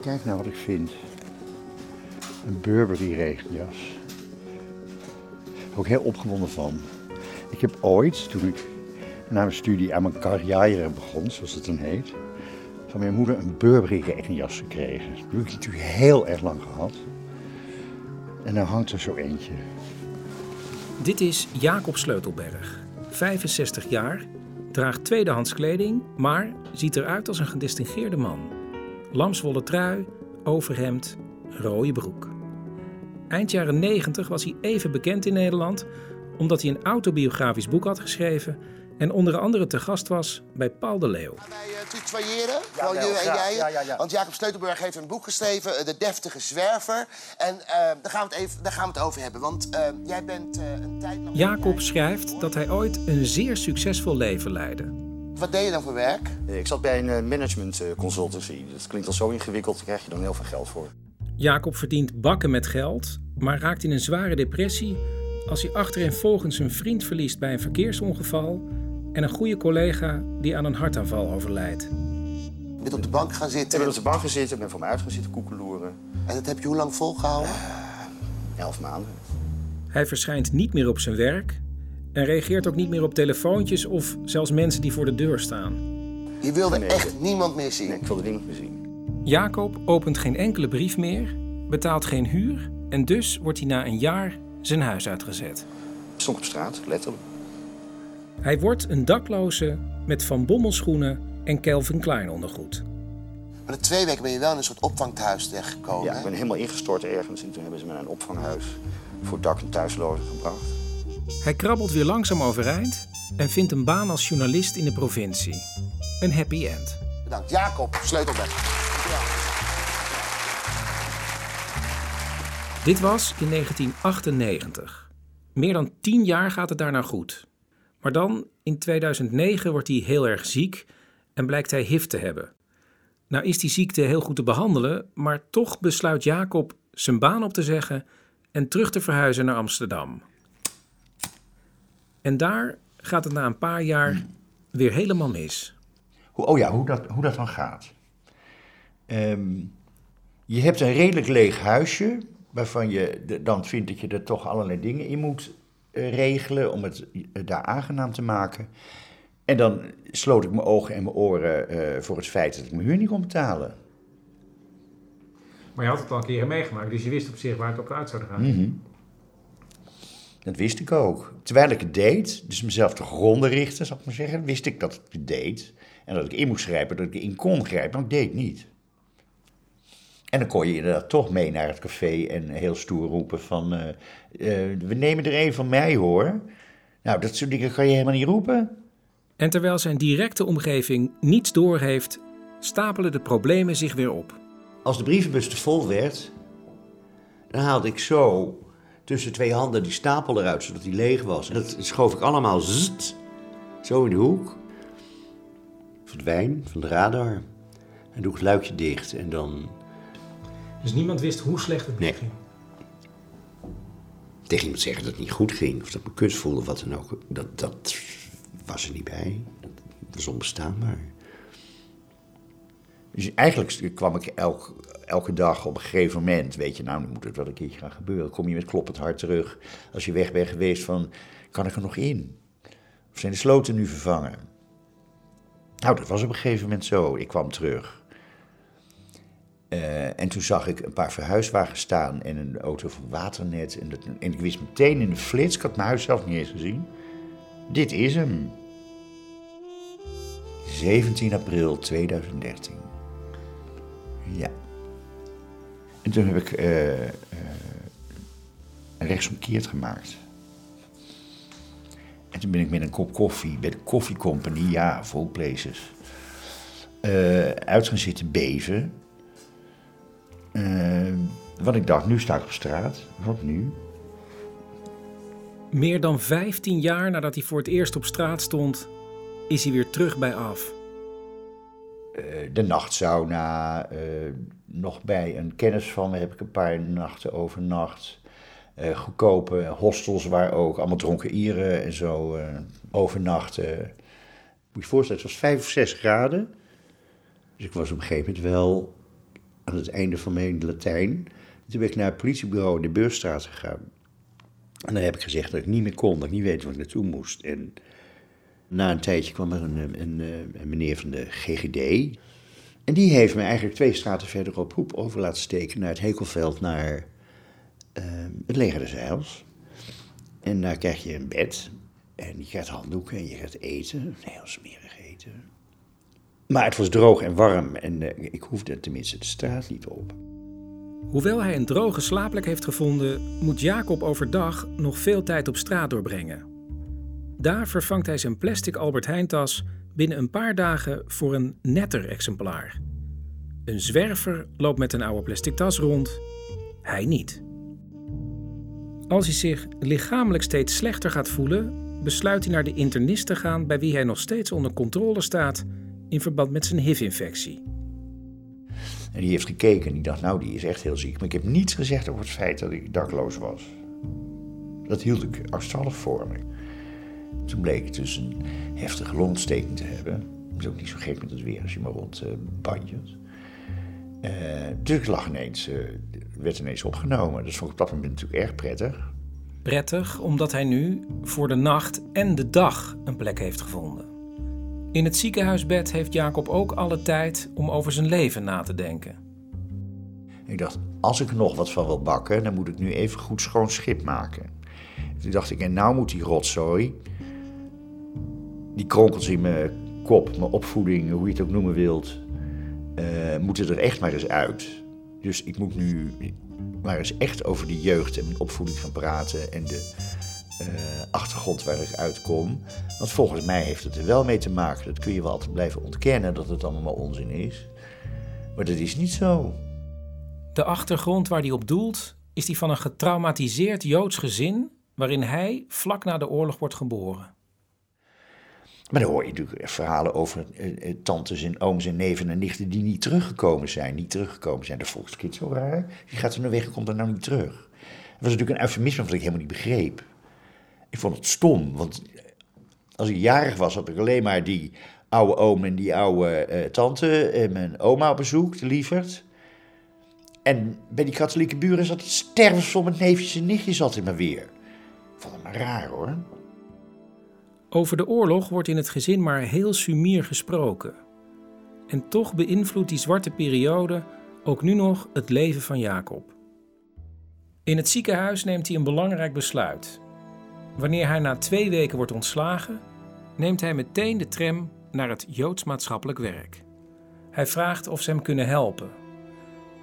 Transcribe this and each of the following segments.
Kijk nou wat ik vind. Een Burberry regenjas. Ook heel opgewonden van. Ik heb ooit, toen ik na mijn studie aan mijn carrière begon, zoals het dan heet, van mijn moeder een Burberry regenjas gekregen. Dat heb ik natuurlijk heel erg lang gehad. En dan hangt er zo eentje. Dit is Jacob Sleutelberg, 65 jaar, draagt tweedehands kleding, maar ziet eruit als een gedistingeerde man. Lamswolle trui, overhemd, rode broek. Eind jaren 90 was hij even bekend in Nederland omdat hij een autobiografisch boek had geschreven en onder andere te gast was bij Paul de Leeuw. Gaan wij uh, tutoyeren? Vooral jullie en jij? Ja, ja, ja. Want Jacob Sleutelburg heeft een boek geschreven, eh, De Deftige Zwerver. En eh, daar, gaan we het even, daar gaan we het over hebben. Want eh, jij bent eh, een tijd lang... Jacob schrijft dat hij ooit een zeer succesvol leven leidde. Wat deed je dan voor werk? Ik zat bij een eh, management eh, consultancy. Dat klinkt al zo ingewikkeld, daar krijg je dan heel veel geld voor. Jacob verdient bakken met geld, maar raakt in een zware depressie als hij achtereenvolgens een vriend verliest bij een verkeersongeval en een goede collega die aan een hartaanval overlijdt. Je bent op de bank gaan Ik zitten. ben op de bank gezeten, ben voor me uit gaan zitten koekeloeren. En dat heb je hoe lang volgehouden? Elf maanden. Hij verschijnt niet meer op zijn werk en reageert ook niet meer op telefoontjes of zelfs mensen die voor de deur staan. Je wilde Nee. echt niemand meer zien. Nee, ik wilde niemand meer zien. Jacob opent geen enkele brief meer, betaalt geen huur en dus wordt hij na een jaar zijn huis uitgezet. Ik stond op straat, letterlijk. Hij wordt een dakloze met Van Bommel schoenen en Calvin Klein ondergoed. Maar na twee weken ben je wel in een soort opvangtehuis terechtgekomen. Ja, ik ben helemaal ingestort ergens. En toen hebben ze me naar een opvanghuis voor dak- en thuislozen gebracht. Hij krabbelt weer langzaam overeind en vindt een baan als journalist in de provincie. Een happy end. Bedankt. Jacob Sleutelberg. Dit was in 1998. Meer dan tien jaar gaat het daarna goed. Maar dan, in 2009, wordt hij heel erg ziek en blijkt hij HIV te hebben. Nou is die ziekte heel goed te behandelen, maar toch besluit Jacob zijn baan op te zeggen en terug te verhuizen naar Amsterdam. En daar gaat het na een paar jaar weer helemaal mis. Hoe, oh ja, hoe dat, hoe dat dan gaat. Ehm, je hebt een redelijk leeg huisje, waarvan je de- dan vindt dat je er toch allerlei dingen in moet eh, regelen om het daar aangenaam te maken. En dan sloot ik mijn ogen en mijn oren eh, voor het feit dat ik mijn huur niet kon betalen. Maar je had het al een keer meegemaakt, dus je wist op zich waar het op uit zou gaan. Dat wist ik ook. Terwijl ik het deed, dus mezelf te gronden richtte, zal ik maar zeggen, wist ik dat ik het deed. En dat ik in moest grijpen, dat ik in kon grijpen, maar ik deed het niet. En dan kon je inderdaad toch mee naar het café en heel stoer roepen van... eh, eh, we nemen er een van mij hoor. Nou, dat soort dingen kan je helemaal niet roepen. En terwijl zijn directe omgeving niets doorheeft, stapelen de problemen zich weer op. Als de brievenbus te vol werd, dan haalde ik zo tussen twee handen die stapel eruit, zodat die leeg was. En dat schoof ik allemaal zzzt, zo in de hoek. Verdwijn van de radar. En doe ik het luikje dicht en dan Dus niemand wist hoe slecht het Nee. ging. tegen iemand zeggen dat het niet goed ging. Of dat ik me kut voelde of wat dan ook. Dat, dat was er niet bij. Dat was onbestaanbaar. Dus eigenlijk kwam ik elk, elke dag op een gegeven moment, weet je, nou, nu moet het wel een keertje gaan gebeuren. Kom je met kloppend hart terug als je weg bent geweest van, kan ik er nog in? Of zijn de sloten nu vervangen? Nou, dat was op een gegeven moment zo. Ik kwam terug. Eh, en toen zag ik een paar verhuiswagens staan en een auto van Waternet. En, en ik wist meteen in de flits, ik had mijn huis zelf niet eens gezien. Dit is hem. 17 april 2013. Ja. En toen heb ik een rechtsomkeerd gemaakt. En toen ben ik met een kop koffie bij de Coffee Company, ja, of all places, eh, uit gaan zitten beven. Want ik dacht, nu sta ik op straat. Wat nu? Meer dan 15 jaar nadat hij voor het eerst op straat stond, is hij weer terug bij af. Eh, de nachtsauna. eh nog bij een kennis van me heb ik een paar nachten overnacht. Eh goedkope hostels waar ook allemaal dronken Ieren en zo overnachten. Moet je voorstellen, het was 5 of 6 graden. Dus ik was op een gegeven moment wel aan het einde van mijn Latijn. Toen ben ik naar het politiebureau in de Beurstraat gegaan. En daar heb ik gezegd dat ik niet meer kon, dat ik niet weet waar ik naartoe moest. En na een tijdje kwam er een, een, een meneer van de GGD. En die heeft me eigenlijk twee straten verderop Hoep over laten steken naar het Hekelveld, naar uh, het leger des. En daar krijg je een bed en je gaat handdoeken en je gaat eten, heel smerig eten. Maar het was droog en warm en uh, ik hoefde tenminste de straat niet op. Hoewel hij een droge slaapplek heeft gevonden, moet Jacob overdag nog veel tijd op straat doorbrengen. Daar vervangt hij zijn plastic Albert Heijn-tas binnen een paar dagen voor een netter exemplaar. Een zwerver loopt met een oude plastic tas rond, hij niet. Als hij zich lichamelijk steeds slechter gaat voelen, besluit hij naar de internist te gaan bij wie hij nog steeds onder controle staat in verband met zijn HIV-infectie. En die heeft gekeken en die dacht, nou, die is echt heel ziek. Maar ik heb niets gezegd over het feit dat ik dakloos was. Dat hield ik afstallig voor. Toen bleek het dus een heftige longontsteking te hebben. Dat is ook niet zo gek met het weer als je maar rond uh, bandjes. Uh, dus ik lag ineens, uh, werd ineens opgenomen. Dat vond ik op dat moment natuurlijk erg prettig. Prettig omdat hij nu voor de nacht en de dag een plek heeft gevonden. In het ziekenhuisbed heeft Jacob ook alle tijd om over zijn leven na te denken. Ik dacht, als ik nog wat van wil bakken, dan moet ik nu even goed schoon schip maken. Toen dacht ik, en nou moet die rotzooi, die kronkels in mijn kop, mijn opvoeding, hoe je het ook noemen wilt, uh, moeten er echt maar eens uit. Dus ik moet nu maar eens echt over die jeugd en mijn opvoeding gaan praten en de uh, achtergrond waar ik uitkom. Want volgens mij heeft het er wel mee te maken. Dat kun je wel altijd blijven ontkennen dat het allemaal onzin is. Maar dat is niet zo. De achtergrond waar hij op doelt is die van een getraumatiseerd Joods gezin waarin hij vlak na de oorlog wordt geboren. Maar dan hoor je natuurlijk verhalen over uh, tantes en ooms en neven en nichten die niet teruggekomen zijn. Niet teruggekomen zijn. De volkskind zo raar. Die gaat er nou weg en komt er nou niet terug. Dat was natuurlijk een eufemisme wat ik helemaal niet begreep. Ik vond het stom, want als ik jarig was, had ik alleen maar die oude oom en die oude tante en mijn oma op bezoek, de lieverd. En bij die katholieke buren zat het stervensvol met neefjes en nichtjes altijd maar weer. Ik vond het maar raar hoor. Over de oorlog wordt in het gezin maar heel sumier gesproken. En toch beïnvloedt die zwarte periode ook nu nog het leven van Jacob. In het ziekenhuis neemt hij een belangrijk besluit. Wanneer hij na twee weken wordt ontslagen, neemt hij meteen de tram naar het Joods maatschappelijk werk. Hij vraagt of ze hem kunnen helpen.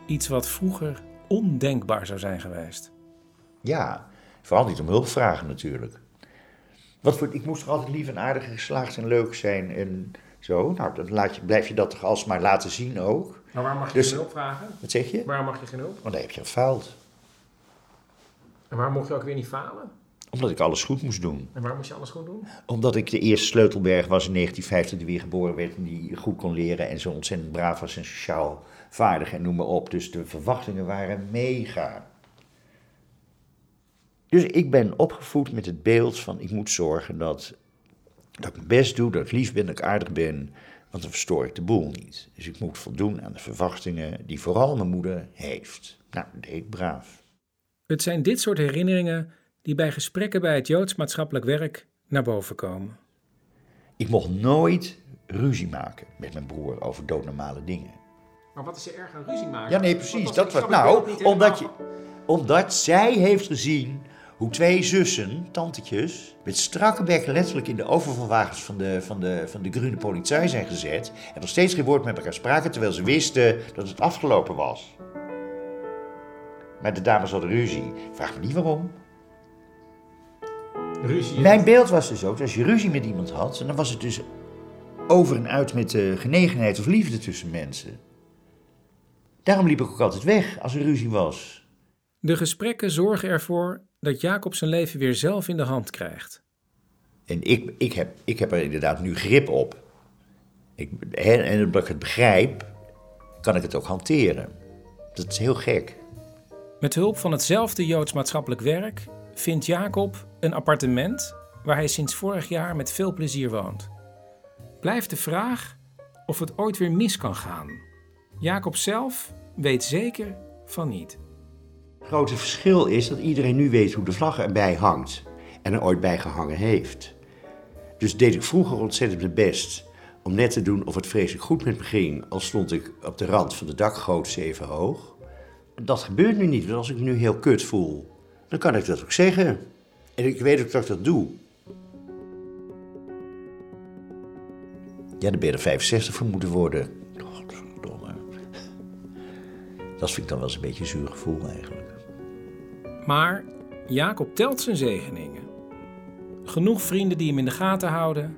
Iets wat vroeger ondenkbaar zou zijn geweest. Ja, vooral niet om hulp vragen natuurlijk. Wat voor, ik moest toch altijd lief en aardig en geslaagd en leuk zijn en zo. Nou, dan laat je, blijf je dat toch alsmaar laten zien ook. Maar waar mag je Dus- geen hulp vragen? Wat zeg je? Waar mag je geen hulp? Want daar heb je gefaald. En waar mocht je ook weer niet falen? Omdat ik alles goed moest doen. En waar moest je alles goed doen? Omdat ik de eerste Sleutelberg was in 1950 die weer geboren werd en die goed kon leren en zo ontzettend braaf was en sociaal vaardig en noem maar op. Dus de verwachtingen waren mega. Dus ik ben opgevoed met het beeld van ik moet zorgen dat, dat ik mijn best doe, dat ik lief ben, dat ik aardig ben, want dan verstoor ik de boel niet. Dus ik moet voldoen aan de verwachtingen die vooral mijn moeder heeft. Nou, dat deed ik braaf. Het zijn dit soort herinneringen die bij gesprekken bij het Joods maatschappelijk werk naar boven komen. Ik mocht nooit ruzie maken met mijn broer over doodnormale dingen. Maar wat is er erg aan ruzie maken? Ja, nee, precies. was- Dat was, nou, omdat, je, omdat zij heeft gezien hoe twee zussen, tantetjes, met strakke bek letterlijk in de overvalwagens van de, van de, van de groene politie zijn gezet. En nog steeds geen woord met elkaar spraken, terwijl ze wisten dat het afgelopen was. Maar de dames hadden ruzie. Vraag me niet waarom. Ruzie. Mijn beeld was dus ook, dat als je ruzie met iemand had, dan was het dus over en uit met de genegenheid of liefde tussen mensen. Daarom liep ik ook altijd weg als er ruzie was. De gesprekken zorgen ervoor dat Jacob zijn leven weer zelf in de hand krijgt. En ik, ik, heb, ik heb er inderdaad nu grip op. Ik, en omdat ik het begrijp, kan ik het ook hanteren. Dat is heel gek. Met hulp van hetzelfde Joods maatschappelijk werk vindt Jacob een appartement waar hij sinds vorig jaar met veel plezier woont. Blijft de vraag of het ooit weer mis kan gaan. Jacob zelf weet zeker van niet. Het grote verschil is dat iedereen nu weet hoe de vlag erbij hangt. En er ooit bij gehangen heeft. Dus deed ik vroeger ontzettend mijn best om net te doen of het vreselijk goed met me ging. Al stond ik op de rand van de dakgoot zeven hoog. Dat gebeurt nu niet, want als ik me nu heel kut voel, dan kan ik dat ook zeggen. En ik weet ook dat ik dat doe. Ja, dan ben je er 65 voor moeten worden. Godverdomme. Dat vind ik dan wel eens een beetje een zuur gevoel eigenlijk. Maar Jacob telt zijn zegeningen. Genoeg vrienden die hem in de gaten houden,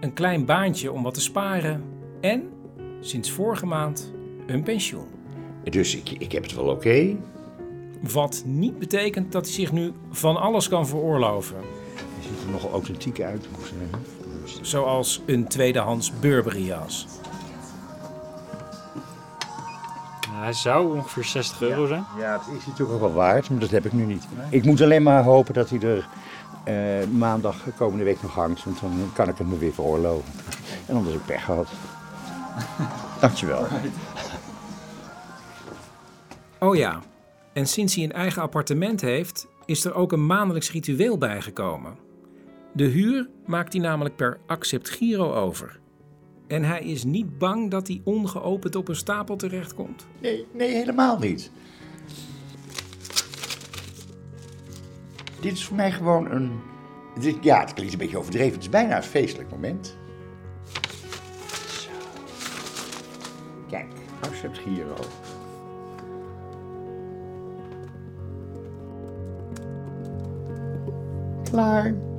een klein baantje om wat te sparen en, sinds vorige maand, een pensioen. Dus ik, ik heb het wel oké. Wat niet betekent dat hij zich nu van alles kan veroorloven. Je ziet er nogal authentiek uit, moet ik zeggen. Zoals een tweedehands Burberry hij zou ongeveer 60 euro zijn. Ja, het is natuurlijk ook wel waard, maar dat heb ik nu niet. Ik moet alleen maar hopen dat hij er eh, maandag komende week nog hangt, want dan kan ik het me weer veroorloven. En anders heb ik pech gehad. Dankjewel. Oh ja, en sinds hij een eigen appartement heeft, is er ook een maandelijks ritueel bijgekomen. De huur maakt hij namelijk per accept giro over. En hij is niet bang dat hij ongeopend op een stapel terechtkomt. Nee, nee, helemaal niet. Dit is voor mij gewoon een. Dit, ja, het klinkt een beetje overdreven. Het is bijna een feestelijk moment. Zo. Kijk, Accept Giro. Klaar.